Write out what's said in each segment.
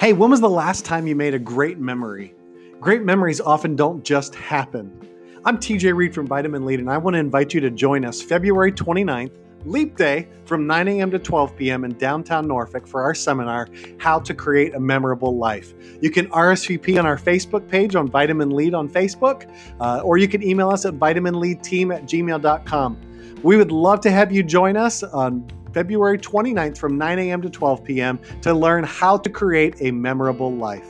Hey, when was the last time you made a great memory? Great memories often don't just happen. I'm TJ Reed from Vitamin Lead, and I want to invite you to join us February 29th, Leap Day, from 9 a.m. to 12 p.m. in downtown Norfolk for our seminar, How to Create a Memorable Life. You can RSVP on our Facebook page on Vitamin Lead on Facebook, uh, or you can email us at vitaminleadteam at gmail.com. We would love to have you join us on February 29th from 9 a.m. to 12 p.m. to learn how to create a memorable life.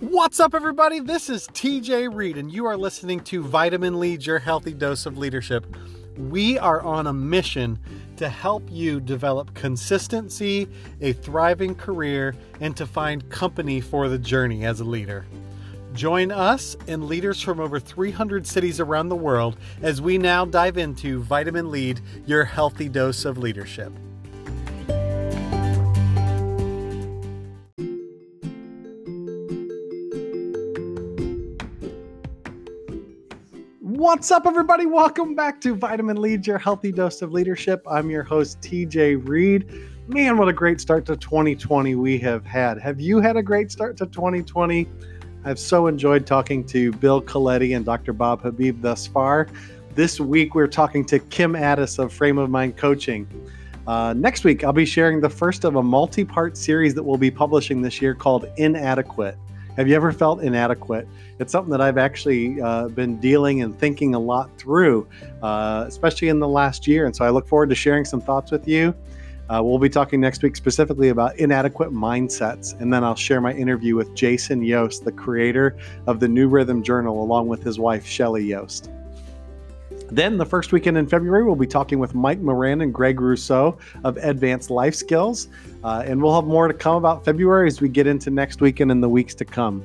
What's up, everybody? This is TJ Reed, and you are listening to Vitamin Lead, your healthy dose of leadership. We are on a mission to help you develop consistency, a thriving career, and to find company for the journey as a leader. Join us and leaders from over 300 cities around the world as we now dive into Vitamin Lead, your healthy dose of leadership. What's up, everybody? Welcome back to Vitamin Lead, your healthy dose of leadership. I'm your host, TJ Reed. Man, what a great start to 2020 we have had. Have you had a great start to 2020? I've so enjoyed talking to Bill Coletti and Dr. Bob Habib thus far. This week, we're talking to Kim Ades of Frame of Mind Coaching. Uh, next week, I'll be sharing the first of a multi part series that we'll be publishing this year called Inadequate. Have you ever felt inadequate? It's something that I've actually uh, been dealing and thinking a lot through, uh, especially in the last year. And so I look forward to sharing some thoughts with you. Uh, we'll be talking next week specifically about inadequate mindsets, and then I'll share my interview with Jason Yost, the creator of the New Rhythm Journal, along with his wife, Shelly Yost. Then, the first weekend in February, we'll be talking with Mike Moran and Greg Rousseau of Advanced Life Skills. Uh, and we'll have more to come about February as we get into next weekend and the weeks to come.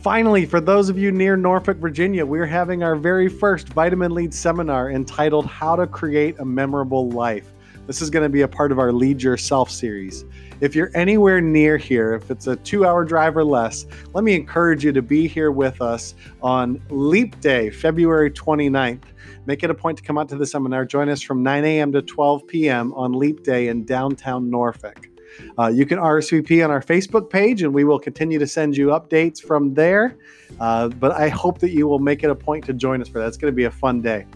Finally, for those of you near Norfolk, Virginia, we're having our very first Vitamin Lead seminar entitled How to Create a Memorable Life. This is going to be a part of our Lead Yourself series. If you're anywhere near here, if it's a two hour drive or less, let me encourage you to be here with us on Leap Day, February 29th. Make it a point to come out to the seminar. Join us from 9 a.m. to 12 p.m. on Leap Day in downtown Norfolk. Uh, you can RSVP on our Facebook page, and we will continue to send you updates from there. Uh, but I hope that you will make it a point to join us for that. It's going to be a fun day.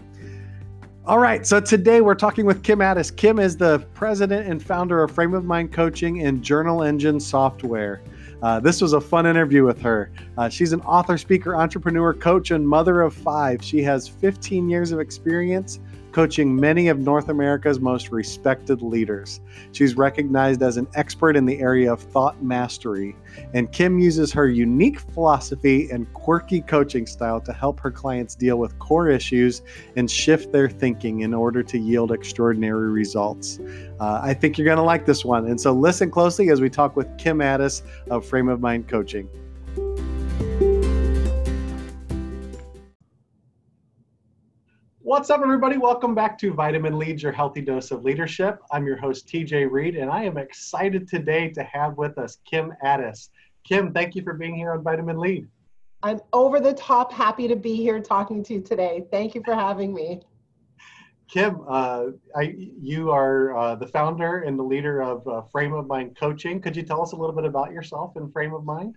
All right, so today we're talking with Kim Ades. Kim is the president and founder of Frame of Mind Coaching and Journal Engine Software. Uh, this was a fun interview with her. Uh, she's an author, speaker, entrepreneur, coach, and mother of five. She has 15 years of experience coaching many of North America's most respected leaders. She's recognized as an expert in the area of thought mastery, and Kim uses her unique philosophy and quirky coaching style to help her clients deal with core issues and shift their thinking in order to yield extraordinary results. Uh, I think you're going to like this one. And so listen closely as we talk with Kim Ades of Frame of Mind Coaching. What's up, everybody? Welcome back to Vitamin Leads, your healthy dose of leadership. I'm your host, TJ Reed, and I am excited today to have with us Kim Ades. Kim, thank you for being here on Vitamin Lead. I'm over the top happy to be here talking to you today. Thank you for having me. Kim, uh, I, you are uh, the founder and the leader of uh, Frame of Mind Coaching. Could you tell us a little bit about yourself and Frame of Mind?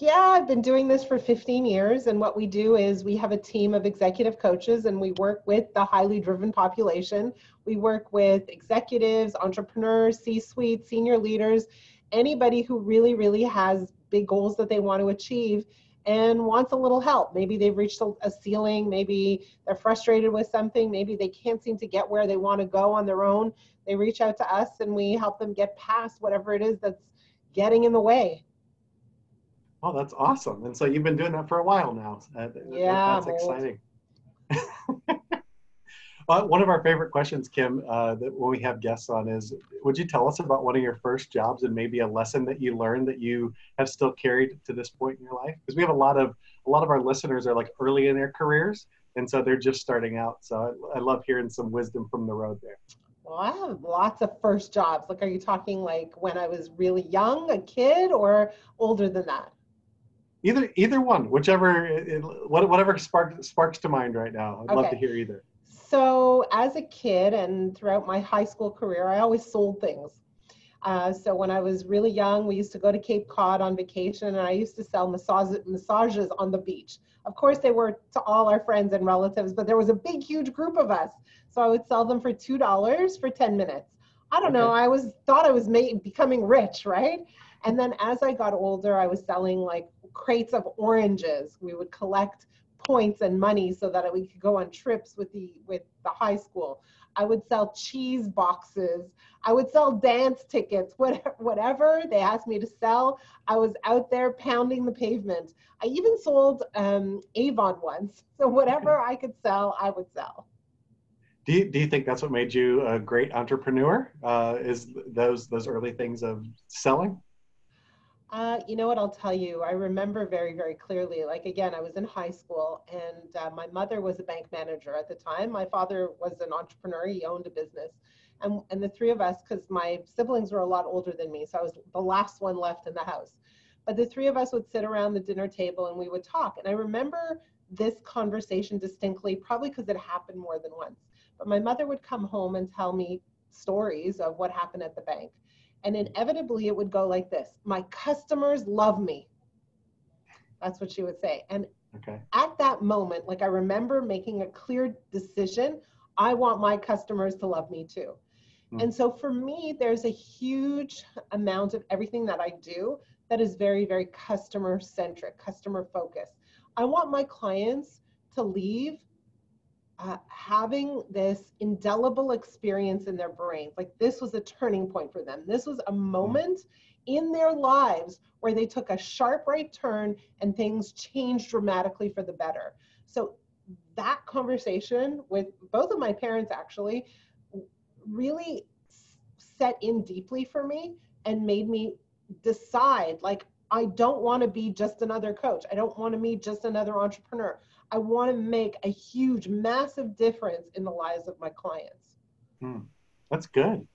Yeah, I've been doing this for 15 years. And what we do is we have a team of executive coaches and we work with the highly driven population. We work with executives, entrepreneurs, C suite, senior leaders, anybody who really, really has big goals that they want to achieve and wants a little help. Maybe they've reached a ceiling, maybe they're frustrated with something, maybe they can't seem to get where they want to go on their own. They reach out to us and we help them get past whatever it is that's getting in the way. Oh, that's awesome. And so you've been doing that for a while now. Uh, yeah. That's exciting. well, one of our favorite questions, Kim, uh, that when we have guests on is, would you tell us about one of your first jobs and maybe a lesson that you learned that you have still carried to this point in your life? Because we have a lot of a lot of our listeners are like early in their careers, and so they're just starting out. So I, I love hearing some wisdom from the road there. Well, I have lots of first jobs. Like, are you talking like when I was really young, a kid, or older than that? Either either one, whichever whatever spark, sparks to mind right now. I'd okay. love to hear either. So as a kid and throughout my high school career, I always sold things. Uh, so when I was really young, we used to go to Cape Cod on vacation, and I used to sell massage, massages on the beach. Of course, they were to all our friends and relatives, but there was a big, huge group of us. So I would sell them for two dollars for ten minutes. I don't okay. know. I was thought I was becoming rich, right? And then as I got older, I was selling like crates of oranges. We would collect points and money so that we could go on trips with the with the high school. I would sell cheese boxes. I would sell dance tickets, whatever, whatever they asked me to sell. I was out there pounding the pavement. I even sold um, Avon once. So whatever I could sell, I would sell. Do you, do you think that's what made you a great entrepreneur? Uh, is those those early things of selling? Uh, you know what I'll tell you? I remember very, very clearly. Like again, I was in high school, and uh, my mother was a bank manager at the time. My father was an entrepreneur; he owned a business, and and the three of us, because my siblings were a lot older than me, so I was the last one left in the house. But the three of us would sit around the dinner table and we would talk. And I remember this conversation distinctly, probably because it happened more than once. But my mother would come home and tell me stories of what happened at the bank and inevitably it would go like this My customers love me. That's what she would say. And okay. at that moment, like I remember making a clear decision I want my customers to love me too. Mm. And so for me, there's a huge amount of everything that I do that is very, very customer centric, customer focused. I want my clients to leave uh, having this indelible experience in their brains. Like this was a turning point for them. This was a mm-hmm. moment in their lives where they took a sharp right turn and things changed dramatically for the better. So that conversation with both of my parents actually really set in deeply for me and made me decide like I don't want to be just another coach. I don't want to be just another entrepreneur. I want to make a huge, massive difference in the lives of my clients. Hmm. That's good.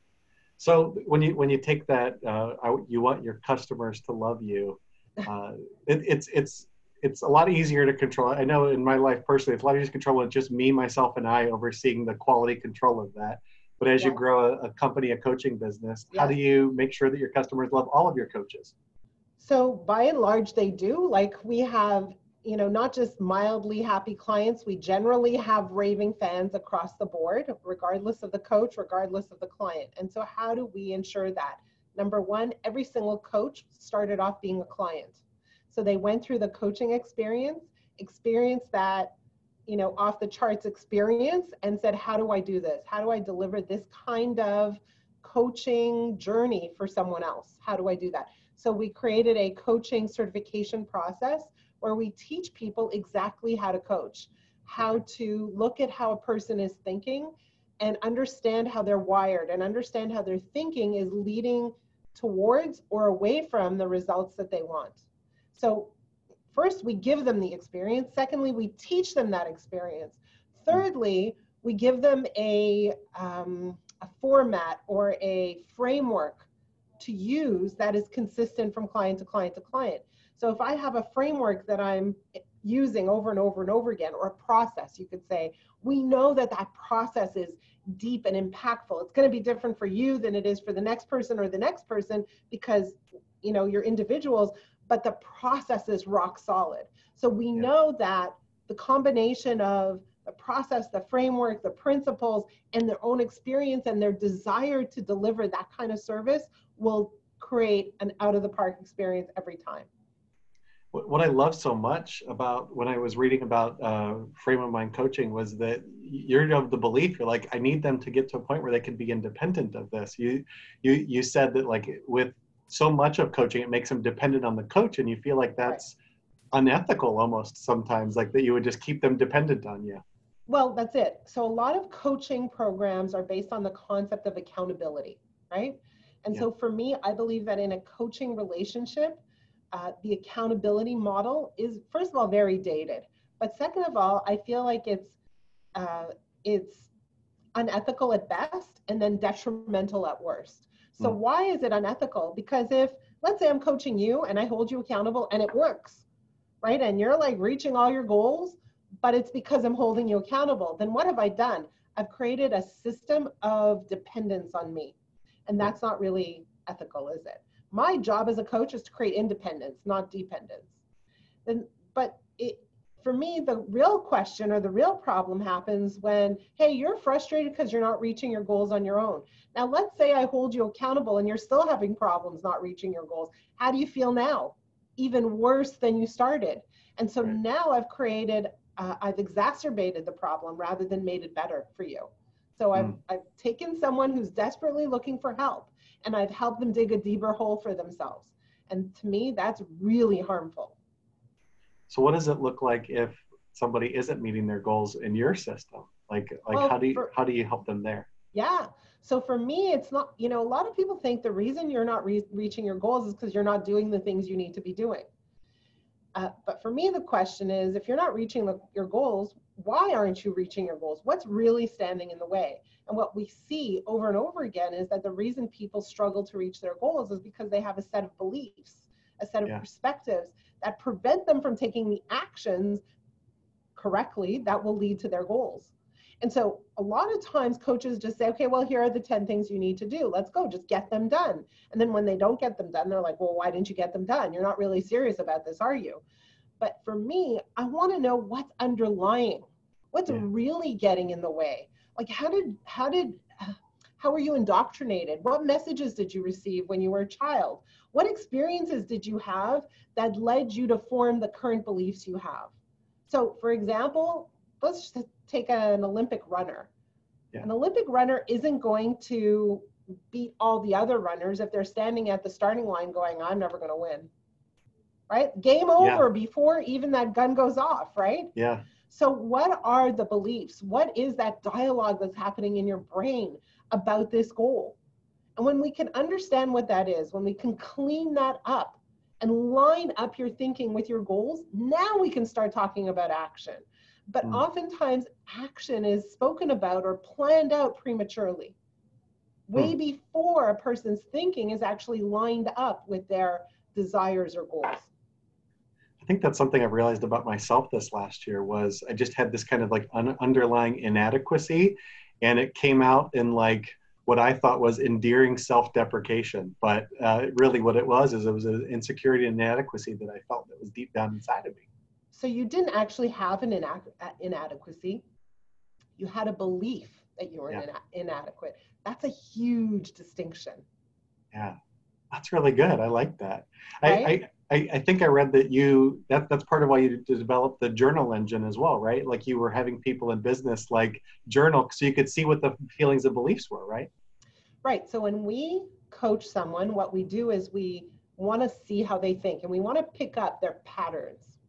So when you when you take that, uh, I, you want your customers to love you. Uh, it, it's it's it's a lot easier to control. I know in my life personally, it's a lot easier to control with just me, myself, and I overseeing the quality control of that. But as yeah. you grow a, a, company, a coaching business, yeah. how do you make sure that your customers love all of your coaches? So by and large, they do. Like we have you know, not just mildly happy clients, we generally have raving fans across the board, regardless of the coach, regardless of the client. And so, how do we ensure that? Number one, every single coach started off being a client. So they went through the coaching experience, experienced that, you know, off the charts experience, and said, How do I do this? How do I deliver this kind of coaching journey for someone else? How do I do that? So we created a coaching certification process where we teach people exactly how to coach, how to look at how a person is thinking and understand how they're wired and understand how their thinking is leading towards or away from the results that they want. So, first, we give them the experience. Secondly, we teach them that experience. Thirdly, we give them a, um, a format or a framework to use that is consistent from client to client to client. So if I have a framework that I'm using over and over and over again, or a process, you could say, we know that that process is deep and impactful. It's going to be different for you than it is for the next person or the next person because you know you're individuals, but the process is rock solid. So we yeah. know that the combination of the process, the framework, the principles, and their own experience and their desire to deliver that kind of service will create an out of the park experience every time what I love so much about when I was reading about uh, frame of mind coaching was that you're of the belief you're like I need them to get to a point where they can be independent of this. You you you said that like with so much of coaching it makes them dependent on the coach, and you feel like that's right. unethical almost sometimes, like that you would just keep them dependent on you. Well, that's it. So a lot of coaching programs are based on the concept of accountability, right? And yeah. so for me, I believe that in a coaching relationship uh, the accountability model is first of all very dated, but second of all, I feel like it's uh, it's unethical at best and then detrimental at worst. So mm. why is it unethical? Because if let's say I'm coaching you and I hold you accountable and it works, right? And you're like reaching all your goals, but it's because I'm holding you accountable. Then what have I done? I've created a system of dependence on me. And that's not really ethical, is it? My job as a coach is to create independence, not dependence. Then, but it, for me, the real question or the real problem happens when, hey, you're frustrated because you're not reaching your goals on your own. Now, let's say I hold you accountable and you're still having problems not reaching your goals. How do you feel now? Even worse than you started. And so right. now I've created, uh, I've exacerbated the problem rather than made it better for you. So I've, mm. I've taken someone who's desperately looking for help and I've helped them dig a deeper hole for themselves. And to me, that's really harmful. So what does it look like if somebody isn't meeting their goals in your system? Like, like well, how do you, for, how do you help them there? Yeah. So for me, it's not, you know, a lot of people think the reason you're not re- reaching your goals is because you're not doing the things you need to be doing. Uh, but for me, the question is if you're not reaching the, your goals, why aren't you reaching your goals? What's really standing in the way? And what we see over and over again is that the reason people struggle to reach their goals is because they have a set of beliefs, a set of yeah. perspectives that prevent them from taking the actions correctly that will lead to their goals. And so a lot of times coaches just say, okay, well, here are the 10 things you need to do. Let's go, just get them done. And then when they don't get them done, they're like, well, why didn't you get them done? You're not really serious about this, are you? But for me, I want to know what's underlying, what's yeah. really getting in the way. Like how did how did how were you indoctrinated? What messages did you receive when you were a child? What experiences did you have that led you to form the current beliefs you have? So, for example, let's just take an Olympic runner. Yeah. An Olympic runner isn't going to beat all the other runners if they're standing at the starting line going, I'm never going to win. Right? Game over yeah. before even that gun goes off, right? Yeah. So, what are the beliefs? What is that dialogue that's happening in your brain about this goal? And when we can understand what that is, when we can clean that up and line up your thinking with your goals, now we can start talking about action. But mm. oftentimes, action is spoken about or planned out prematurely, way mm. before a person's thinking is actually lined up with their desires or goals. I think that's something I've realized about myself this last year was I just had this kind of like un- underlying inadequacy and it came out in like what I thought was endearing self-deprecation, but uh, really what it was is it was an insecurity and inadequacy that I felt that was deep down inside of me. So you didn't actually have an inadequacy. You had a belief that you were yeah. inadequate. That's a huge distinction. Yeah, that's really good. I like that. Right? I, I, I think I read that you that that's part of why you developed the journal engine as well, right? Like you were having people in business like journal so you could see what the feelings and beliefs were, right? Right. So when we coach someone, what we do is we want to see how they think and we want to pick up their patterns.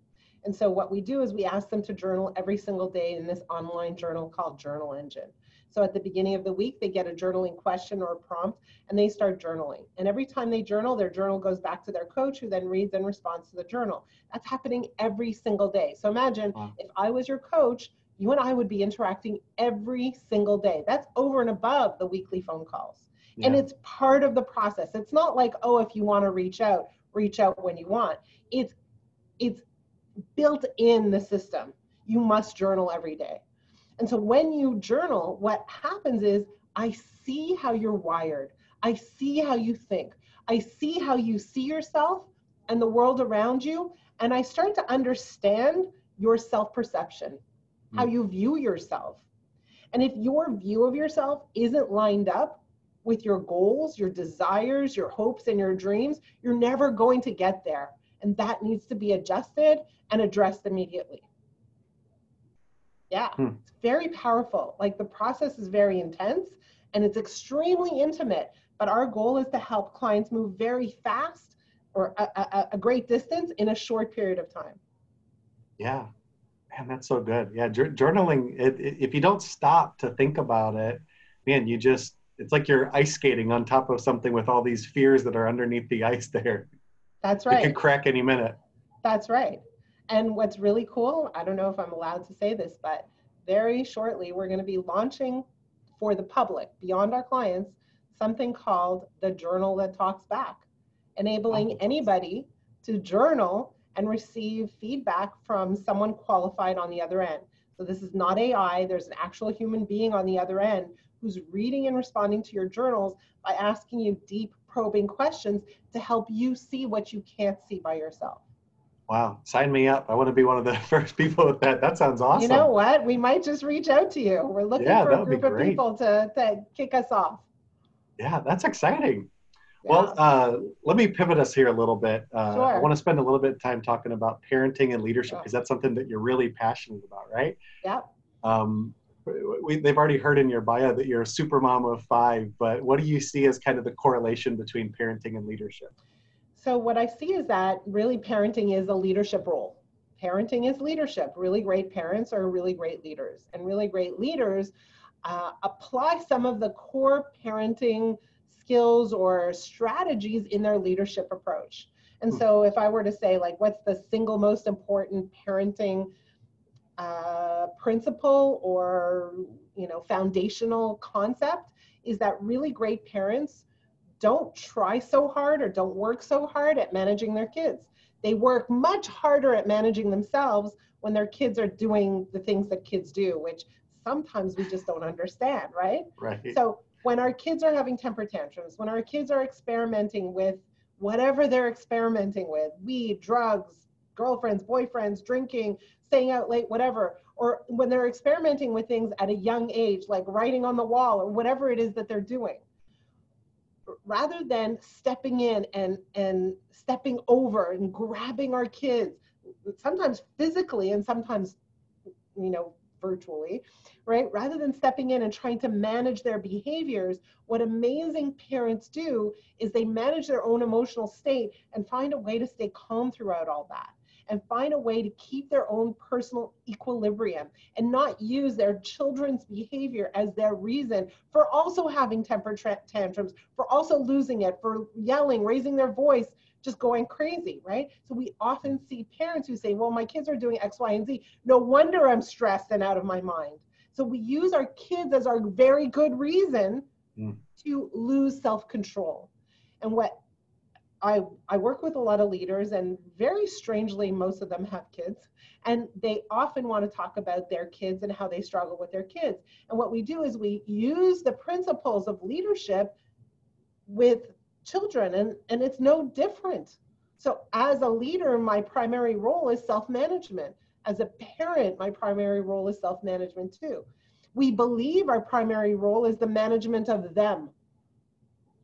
And so what we do is we ask them to journal every single day in this online journal called Journal Engine. So at the beginning of the week, they get a journaling question or a prompt and they start journaling. And every time they journal, their journal goes back to their coach who then reads and responds to the journal. That's happening every single day. So imagine wow. if I was your coach, you and I would be interacting every single day. That's over and above the weekly phone calls. Yeah. And it's part of the process. It's not like, oh, if you want to reach out, reach out when you want. It's it's built in the system. You must journal every day. And so when you journal, what happens is I see how you're wired. I see how you think. I see how you see yourself and the world around you. And I start to understand your self perception, mm. how you view yourself. And if your view of yourself isn't lined up with your goals, your desires, your hopes, and your dreams, you're never going to get there. And that needs to be adjusted and addressed immediately. Yeah, hmm. it's very powerful. Like the process is very intense and it's extremely intimate. But our goal is to help clients move very fast or a, a, a great distance in a short period of time. Yeah, man, that's so good. Yeah, journaling. It, it, if you don't stop to think about it, man, you just it's like you're ice skating on top of something with all these fears that are underneath the ice there. That's right. It could crack any minute. That's right. And what's really cool, I don't know if I'm allowed to say this, but very shortly we're going to be launching for the public, beyond our clients, something called the Journal That Talks Back, enabling oh. anybody to journal and receive feedback from someone qualified on the other end. So this is not AI, there's an actual human being on the other end who's reading and responding to your journals by asking you deep probing questions to help you see what you can't see by yourself. Wow, sign me up. I want to be one of the first people with that. That sounds awesome. You know what? We might just reach out to you. We're looking yeah, for a group of people to, to kick us off. Yeah, that's exciting. Yeah. Well, uh, let me pivot us here a little bit. Uh, sure. I want to spend a little bit of time talking about parenting and leadership because sure. that's something that you're really passionate about, right? Yeah. Um, we, they've already heard in your bio that you're a super mom of five, but what do you see as kind of the correlation between parenting and leadership? So, what I see is that really parenting is a leadership role. Parenting is leadership. Really great parents are really great leaders, and really great leaders uh, apply some of the core parenting skills or strategies in their leadership approach. And hmm. so, if I were to say, like, what's the single most important parenting uh, principle or you know foundational concept, is that really great parents don't try so hard or don't work so hard at managing their kids. They work much harder at managing themselves when their kids are doing the things that kids do, which sometimes we just don't understand, right? Right. So when our kids are having temper tantrums, when our kids are experimenting with whatever they're experimenting with, weed, drugs, girlfriends, boyfriends, drinking, staying out late, whatever, or when they're experimenting with things at a young age, like writing on the wall or whatever it is that they're doing, rather than stepping in and and stepping over and grabbing our kids sometimes physically and sometimes you know virtually right? Rather than stepping in and trying to manage their behaviors what amazing parents do is they manage their own emotional state and find a way to stay calm throughout all that and find a way to keep their own personal equilibrium and not use their children's behavior as their reason for also having temper tantrums, for also losing it, for yelling, raising their voice, just going crazy, right? So we often see parents who say, well, my kids are doing X, Y, and Z. No wonder I'm stressed and out of my mind. So we use our kids as our very good reason mm. to lose self control. And what I, I work with a lot of leaders, and very strangely, most of them have kids. And they often want to talk about their kids and how they struggle with their kids. And what we do is we use the principles of leadership with children, and, and it's no different. So, as a leader, my primary role is self management. As a parent, my primary role is self management too. We believe our primary role is the management of them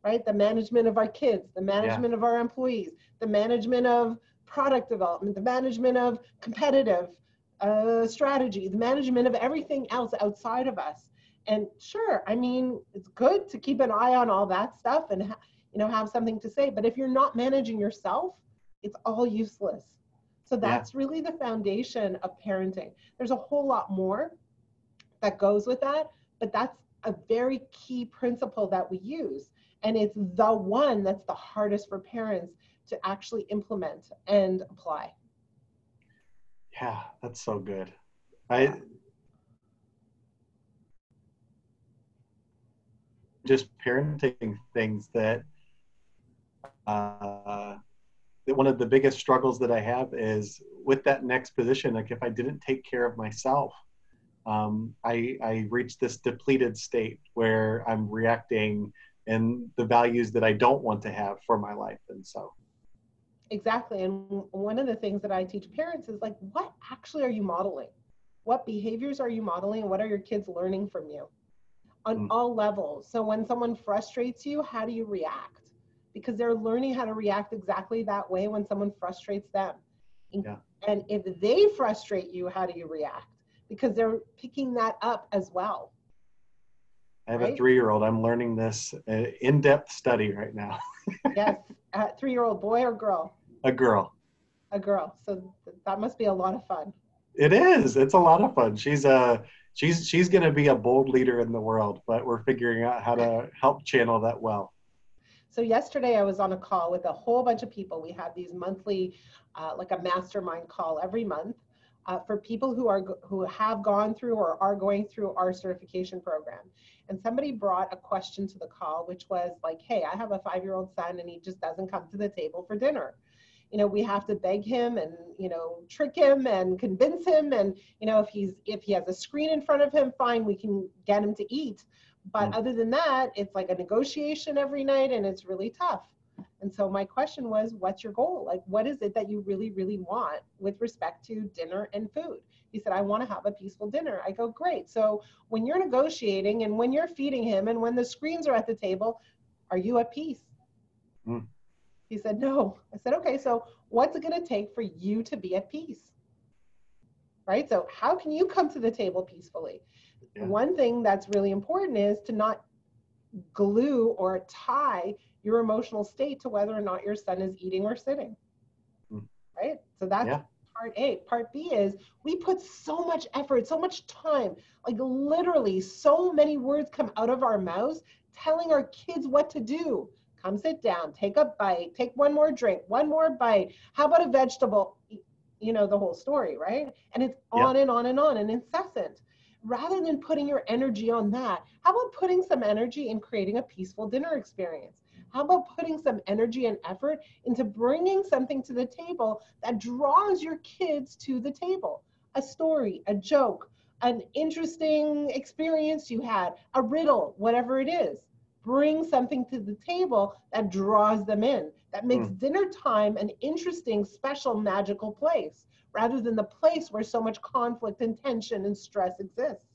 right? The management of our kids, the management yeah. of our employees, the management of product development, the management of competitive uh, strategy, the management of everything else outside of us. And sure, I mean, it's good to keep an eye on all that stuff and ha- you know have something to say. But if you're not managing yourself, it's all useless. So that's yeah. really the foundation of parenting. There's a whole lot more that goes with that, but that's a very key principle that we use. And it's the one that's the hardest for parents to actually implement and apply. Yeah, that's so good. I just parenting things that uh, that one of the biggest struggles that I have is with that next position. Like if I didn't take care of myself, um, I I reach this depleted state where I'm reacting and the values that I don't want to have for my life. And so. Exactly. And one of the things that I teach parents is like, what actually are you modeling? What behaviors are you modeling? What are your kids learning from you on mm. all levels? So when someone frustrates you, how do you react? Because they're learning how to react exactly that way when someone frustrates them. Yeah. And if they frustrate you, how do you react? Because they're picking that up as well. I have right? a three-year-old. I'm learning this uh, in-depth study right now. yes, a three-year-old boy or girl? A girl. A girl. So that must be a lot of fun. It is. It's a lot of fun. She's a she's she's going to be a bold leader in the world, but we're figuring out how to help channel that well. So yesterday I was on a call with a whole bunch of people. We have these monthly, uh, like a mastermind call every month uh, for people who are who have gone through or are going through our certification program. And somebody brought a question to the call which was like hey i have a five year old son and he just doesn't come to the table for dinner. You know we have to beg him and you know trick him and convince him and you know if he's if he has a screen in front of him fine we can get him to eat. But mm. other than that it's like a negotiation every night and it's really tough and so my question was what's your goal like what is it that you really really want with respect to dinner and food he said i want to have a peaceful dinner i go great so when you're negotiating and when you're feeding him and when the screens are at the table are you at peace mm. He said, No. I said, Okay, so what's it going to take for you to be at peace? Right? So, how can you come to the table peacefully? Yeah. One thing that's really important is to not glue or tie your emotional state to whether or not your son is eating or sitting. Mm. Right? So, that's yeah. part A. Part B is we put so much effort, so much time, like literally, so many words come out of our mouths telling our kids what to do come sit down, take a bite, take one more drink, one more bite. How about a vegetable? You know, the whole story, right? And it's on yeah. and on and on and incessant. Rather than putting your energy on that, how about putting some energy in creating a peaceful dinner experience? How about putting some energy and effort into bringing something to the table that draws your kids to the table? A story, a joke, an interesting experience you had, a riddle, whatever it is bring something to the table that draws them in, that makes mm. dinner time an interesting, special, magical place rather than the place where so much conflict and tension and stress exists.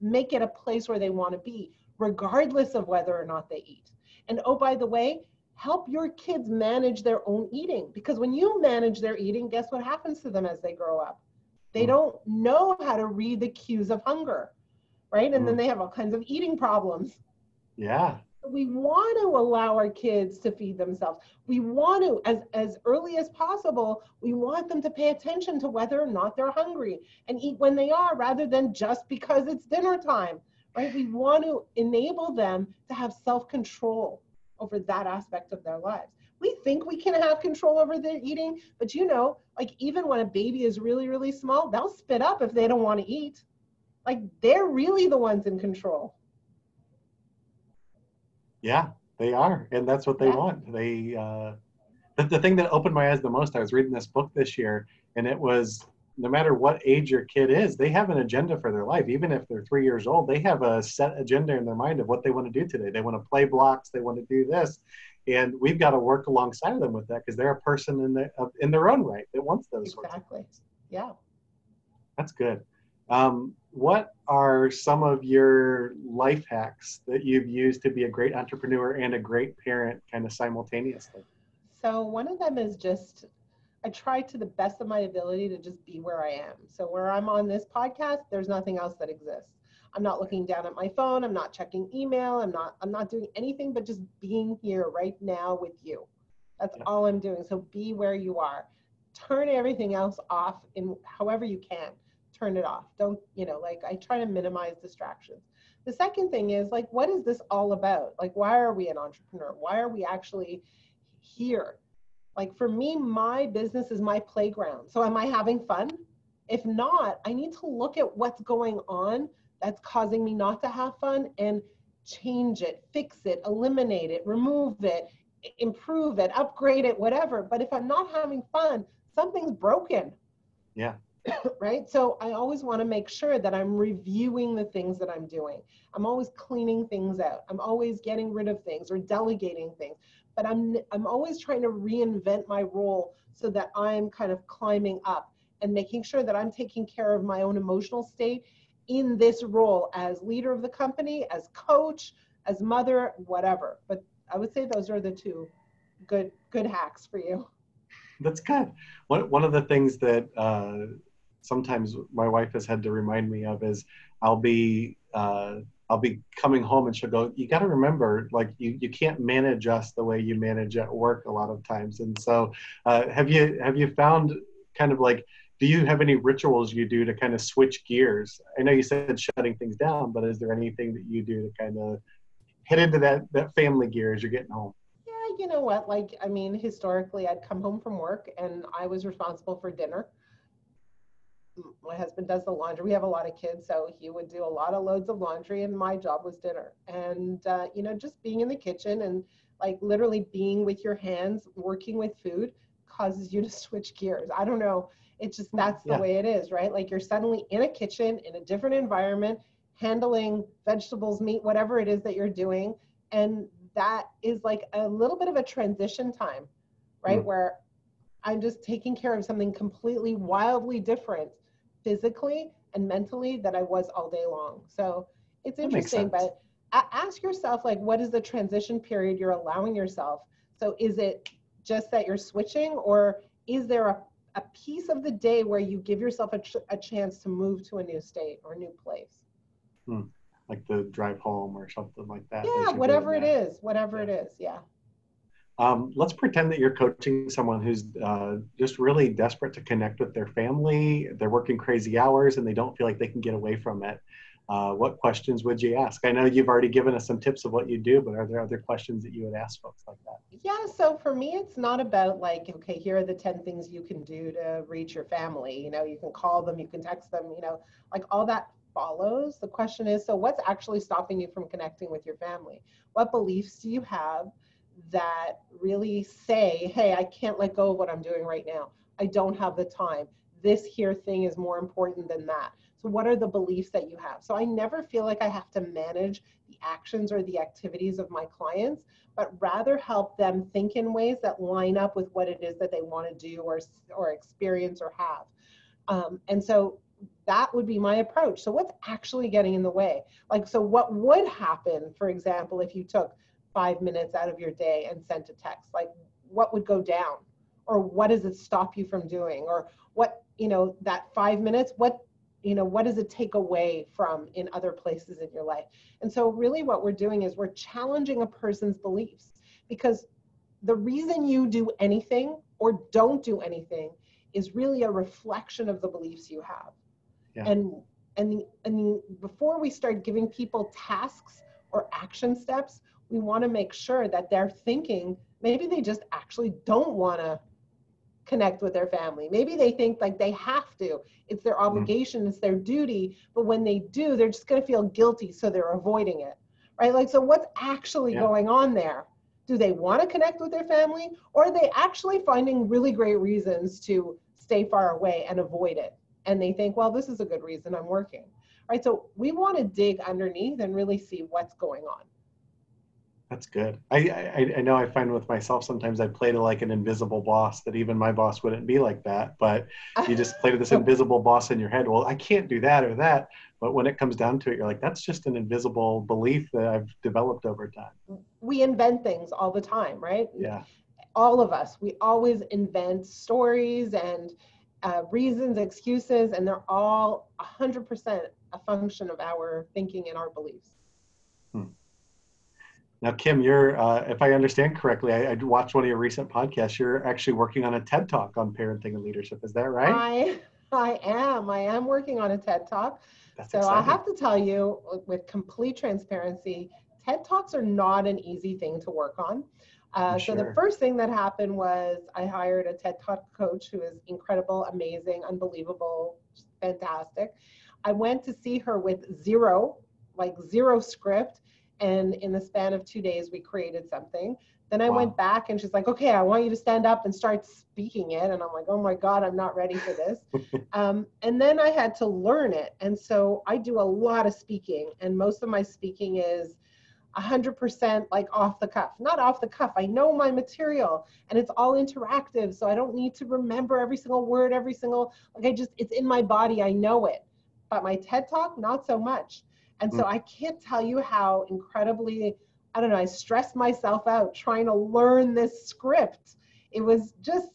Make it a place where they want to be, regardless of whether or not they eat. And oh, by the way, help your kids manage their own eating because when you manage their eating, guess what happens to them as they grow up? They mm. don't know how to read the cues of hunger, right? And mm. then they have all kinds of eating problems yeah. We want to allow our kids to feed themselves. We want to, as, as early as possible, we want them to pay attention to whether or not they're hungry and eat when they are rather than just because it's dinner time, right? We want to enable them to have self control over that aspect of their lives. We think we can have control over their eating, but you know, like even when a baby is really, really small, they'll spit up if they don't want to eat. Like they're really the ones in control. Yeah, they are, and that's what they yeah. want. They uh, the, the thing that opened my eyes the most. I was reading this book this year, and it was no matter what age your kid is, they have an agenda for their life. Even if they're three years old, they have a set agenda in their mind of what they want to do today. They want to play blocks. They want to do this, and we've got to work alongside of them with that because they're a person in the in their own right that wants those exactly. Yeah, that's good. Um, what are some of your life hacks that you've used to be a great entrepreneur and a great parent kind of simultaneously? So, one of them is just I try to the best of my ability to just be where I am. So, where I'm on this podcast, there's nothing else that exists. I'm not looking down at my phone, I'm not checking email, I'm not I'm not doing anything but just being here right now with you. That's yeah. all I'm doing. So be where you are. Turn everything else off in however you can turn it off. Don't, you know, like I try to minimize distractions. The second thing is like, what is this all about? Like, why are we an entrepreneur? Why are we actually here? Like for me, my business is my playground. So am I having fun? If not, I need to look at what's going on that's causing me not to have fun and change it, fix it, eliminate it, remove it, improve it, upgrade it, whatever. But if I'm not having fun, something's broken. Yeah. right? So I always want to make sure that I'm reviewing the things that I'm doing. I'm always cleaning things out. I'm always getting rid of things or delegating things. But I'm I'm always trying to reinvent my role so that I'm kind of climbing up and making sure that I'm taking care of my own emotional state in this role as leader of the company, as coach, as mother, whatever. But I would say those are the two good good hacks for you. That's good. One one of the things that uh, sometimes my wife has had to remind me of is I'll be uh, I'll be coming home and she'll go, you got to remember, like you, you can't manage us the way you manage at work a lot of times. And so, uh, have you have you found kind of like, do you have any rituals you do to kind of switch gears? I know you said shutting things down, but is there anything that you do to kind of head into that that family gear as you're getting home? Yeah, you know what? Like, I mean, historically, I'd come home from work and I was responsible for dinner my husband does the laundry. We have a lot of kids, so he would do a lot of loads of laundry, and my job was dinner. And uh, you know, just being in the kitchen and like literally being with your hands, working with food, causes you to switch gears. I don't know. It's just Hmm, that's the yeah. way it is, right? Like you're suddenly in a kitchen in a different environment, handling vegetables, meat, whatever it is that you're doing. And that is like a little bit of a transition time, right? Mm. Where I'm just taking care of something completely wildly different physically and mentally that I was all day long. So it's interesting, but a- ask yourself like what is the transition period you're allowing yourself? So is it just that you're switching or is there a, a piece of the day where you give yourself a, ch- a chance to move to a new state or a new place? Hmm. Like the drive home or something like that. yeah whatever it is whatever it is yeah Um, let's pretend that you're coaching someone who's uh, just really desperate to connect with their family. They're working crazy hours and they don't feel like they can get away from it. Uh, what questions would you ask? I know you've already given us some tips of what you do, but are there other questions that you would ask folks like that? Yeah, so for me, it's not about like, okay, here are the 10 things you can do to reach your family. You know, you can call them, you can text them, you know, like all that follows. The question is so, what's actually stopping you from connecting with your family? What beliefs do you have that really say, hey, I can't let go of what I'm doing right now? I don't have the time. This here thing is more important than that. So, what are the beliefs that you have? So, I never feel like I have to manage the actions or the activities of my clients but rather help them think in ways that line up with what it is that they want to do or, or experience or have. Um, and so that would be my approach. So, what's actually getting in the way? Like, so what would happen, for example, if you took five minutes out of your day and sent a text? Like, what would go down? Or what does it stop you from doing? Or what, you know, that five minutes, what you know what does it take away from in other places in your life and so really what we're doing is we're challenging a person's beliefs because the reason you do anything or don't do anything is really a reflection of the beliefs you have Yeah. and and and before we start giving people tasks or action steps we want to make sure that they're thinking maybe they just actually don't want to connect with their family. Maybe they think like they have to. It's their mm-hmm. obligation, it's their duty, but when they do, they're just going to feel guilty so they're avoiding it. Right? Like so what's actually Yeah. going on there? Do they want to connect with their family or are they actually finding really great reasons to stay far away and avoid it? And they think, well, this is a good reason I'm working. Right? So we want to dig underneath and really see what's going on. That's good. I, I I know I find with myself sometimes I play to like an invisible boss that even my boss wouldn't be like that, but you just play to this invisible boss in your head. Well, I can't do that or that. But when it comes down to it, you're like, that's just an invisible belief that I've developed over time. we invent things all the time, right? Yeah. all of us we always invent stories and uh, reasons excuses and they're all 100% a function of our thinking and our beliefs Now, Kim, you're, uh, if I understand correctly, I, I watched one of your recent podcasts. You're actually working on a TED talk on parenting and leadership. Is that right? i i am i am working on a ted talk That's so i have to tell you with complete transparency ted talks are not an easy thing to work on uh, I'm So the first thing that happened was I hired a TED Talk coach who is incredible, amazing, unbelievable, fantastic. I went to see her with zero, like zero script, and in the span of two days we created something. Then I Wow. went back and she's like, "Okay, I want you to stand up and start speaking it," and I'm like, "Oh my God, I'm not ready for this." um, and then I had to learn it, and so I do a lot of speaking, and most of my speaking is 100% like off the cuff not off the cuff i know my material and it's all interactive so i don't need to remember every single word every single like i just it's in my body i know it but my ted talk not so much and so Mm. i can't tell you how incredibly i don't know i stressed myself out trying to learn this script it was just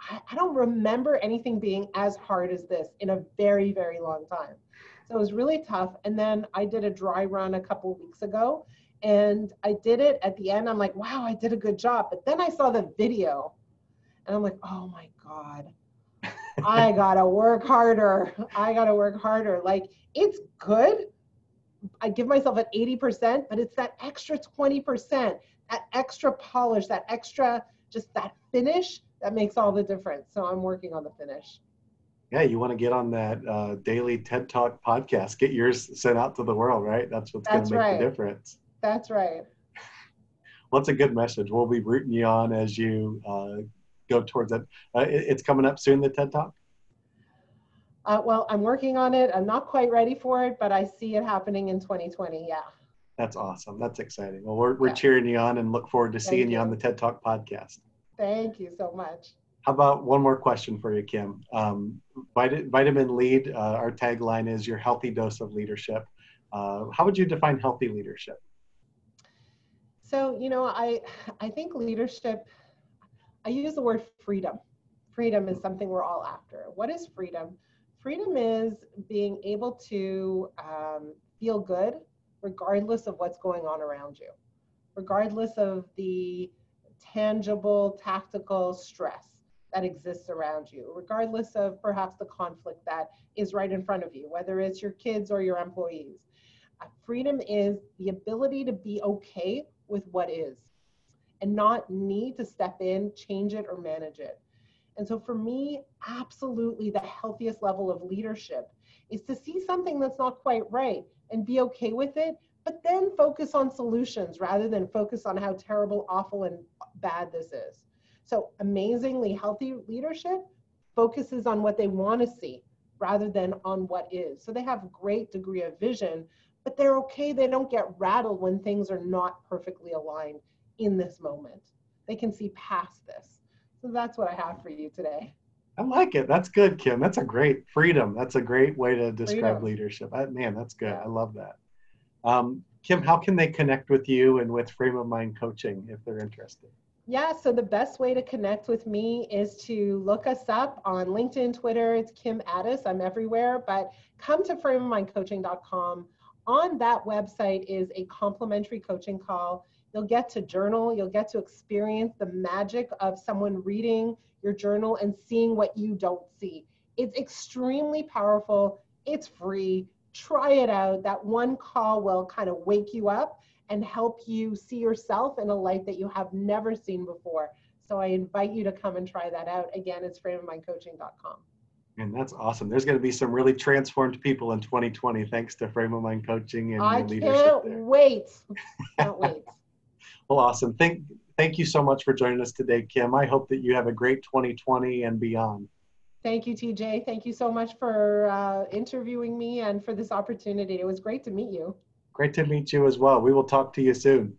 I, I don't remember anything being as hard as this in a very very long time so it was really tough and then i did a dry run a couple weeks ago and I did it at the end. I'm like, wow, I did a good job. But then I saw the video and I'm like, oh my God, I gotta work harder. I gotta work harder. Like, it's good. I give myself an 80%, but it's that extra 20%, that extra polish, that extra, just that finish that makes all the difference. So I'm working on the finish. Yeah, you want to get on that uh, daily TED Talk podcast. Get yours sent out to the world, right? That's what's going to make right. the difference. That's right. Well, that's a good message. We'll be rooting you on as you uh, go towards it. Uh, it it's coming up soon, the TED Talk. Uh, well, I'm working on it. I'm not quite ready for it, but I see it happening in 2020. Yeah. That's awesome. That's exciting. Well, we're, we're yeah. cheering you on and look forward to seeing you. you on the TED Talk podcast. Thank you so much. How about one more question for you, Kim? Um, vitamin Lead, uh, our tagline is your healthy dose of leadership. Uh, how would you define healthy leadership? So, you know, I, I think leadership, I use the word freedom. Freedom is something we're all after. What is freedom? Freedom is being able to um, feel good regardless of what's going on around you, regardless of the tangible, tactical stress that exists around you, regardless of perhaps the conflict that is right in front of you, whether it's your kids or your employees. Uh, freedom is the ability to be okay with what is and not need to step in, change it, or manage it. And so for me, absolutely the healthiest level of leadership is to see something that's not quite right and be okay with it, but then focus on solutions rather than focus on how terrible, awful, and bad this is. So, amazingly healthy leadership focuses on what they want to see rather than on what is. So, they have great degree of vision, but they're okay. They don't get rattled when things are not perfectly aligned in this moment. They can see past this. So, that's what I have for you today. I like it. That's good, Kim. That's a great freedom. That's a great way to describe freedom. leadership. I, man, that's good. I love that. Um, Kim, how can they connect with you and with Frame of Mind Coaching if they're interested? Yeah, so the best way to connect with me is to look us up on LinkedIn, Twitter. It's Kim Ades. I'm everywhere, but come to frameofmindcoaching.com. On that website is a complimentary coaching call. You'll get to journal, you'll get to experience the magic of someone reading your journal and seeing what you don't see. It's extremely powerful, it's free. Try it out. That one call will kind of wake you up and help you see yourself in a light that you have never seen before. So I invite you to come and try that out. Again, it's frameofmindcoaching.com. And that's awesome. There's going to be some really transformed people in 2020 thanks to Frame of Mind Coaching and I leadership. I can't there. wait. Can't wait. well, awesome. Thank, thank you so much for joining us today, Kim. I hope that you have a great 2020 and beyond. Thank you, TJ. Thank you so much for uh, interviewing me and for this opportunity. It was great to meet you. Great to meet you as well. We will talk to you soon.